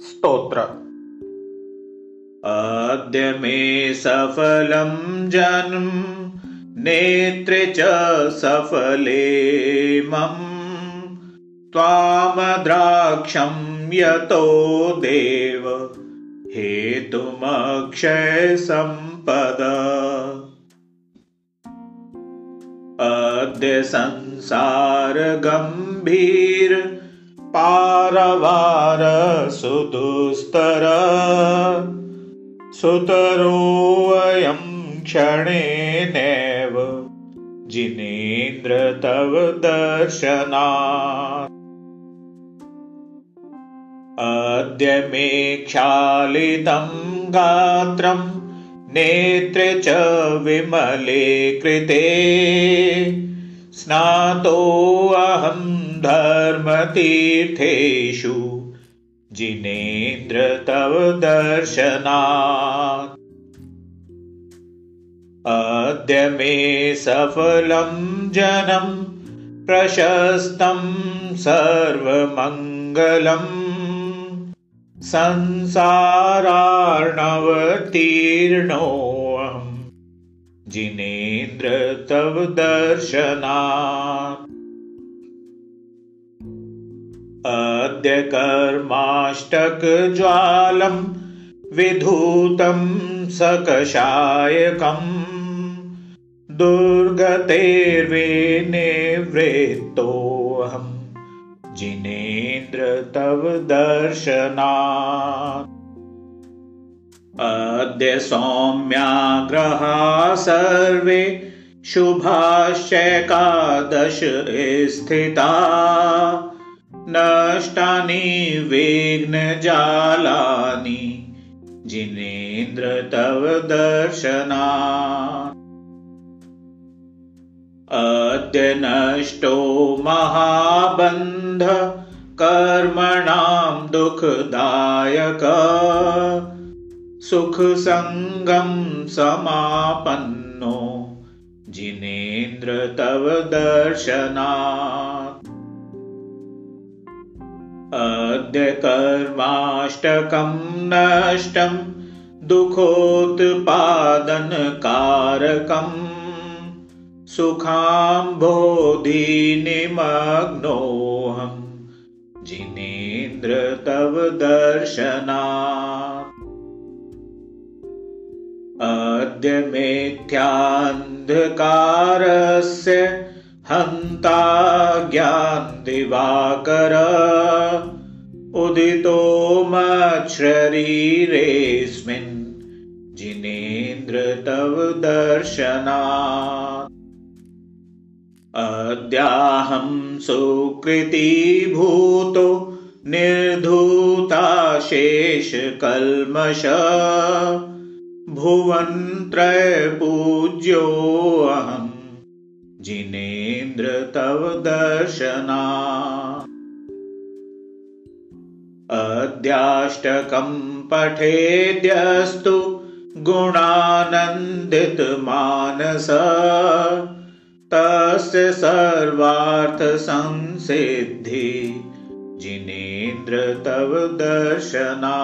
स्तोत्र। अद्य मे सफलं जन्म नेत्रे च सफले मम। त्वामद्राक्षं यतो देव हेतुमक्षयसम्पद अद्य संसारगम्भीर पारवार सुदुस्तर। सुतरोऽयं क्षणेनेव जिनेन्द्र तव दर्शनात्। अद्य मे क्षालितं गात्रं नेत्रे च विमले कृते। स्नातोऽहं धर्मतीर्थेषु। जिनेन्द्र तव दर्शनात्। अद्य मे सफलं जनं प्रशस्तं सर्वमङ्गलम्। संसारार्णवतीर्णोऽहम्। जिनेन्द्र तव दर्शनात् अद्य कर्माष्टकज्वालं विधूतं सकषायकम् दुर्गतेर्विनिवृत्तोऽहम् जिनेन्द्र तव दर्शनात्। अद्य सौम्याग्रहा सर्वे शुभाश्चैकादश स्थिता नष्टानि विघ्नजालानि। जिनेन्द्र तव दर्शनात्। अद्य नष्टो महाबन्ध कर्मणां दुःखदायक। सुखसङ्गं समापन्नो। जिनेन्द्र तव दर्शनात् अद्य कर्माष्टकं नष्टं दुःखोत्पादनकारकम् सुखाम्बोधिनिमग्नोऽहम् जिनेन्द्र तव दर्शनात् अद्य मेथ्यान्धकारस्य हन्ता ज्ञान्दिवाकर उदितो मच्छरीरेऽस्मिन् जिनेन्द्र तव दर्शनात्। अद्याहं सुकृतीभूतो निर्धूताशेषकल्मष। भुवन्त्रयपूज्योऽहं जिनेन्द्र तव दर्शना। अद्याष्टकं पठेद्यस्तु गुणानन्दितमानस तस्य सर्वार्थसंसिद्धि जिनेन्द्र तव दर्शना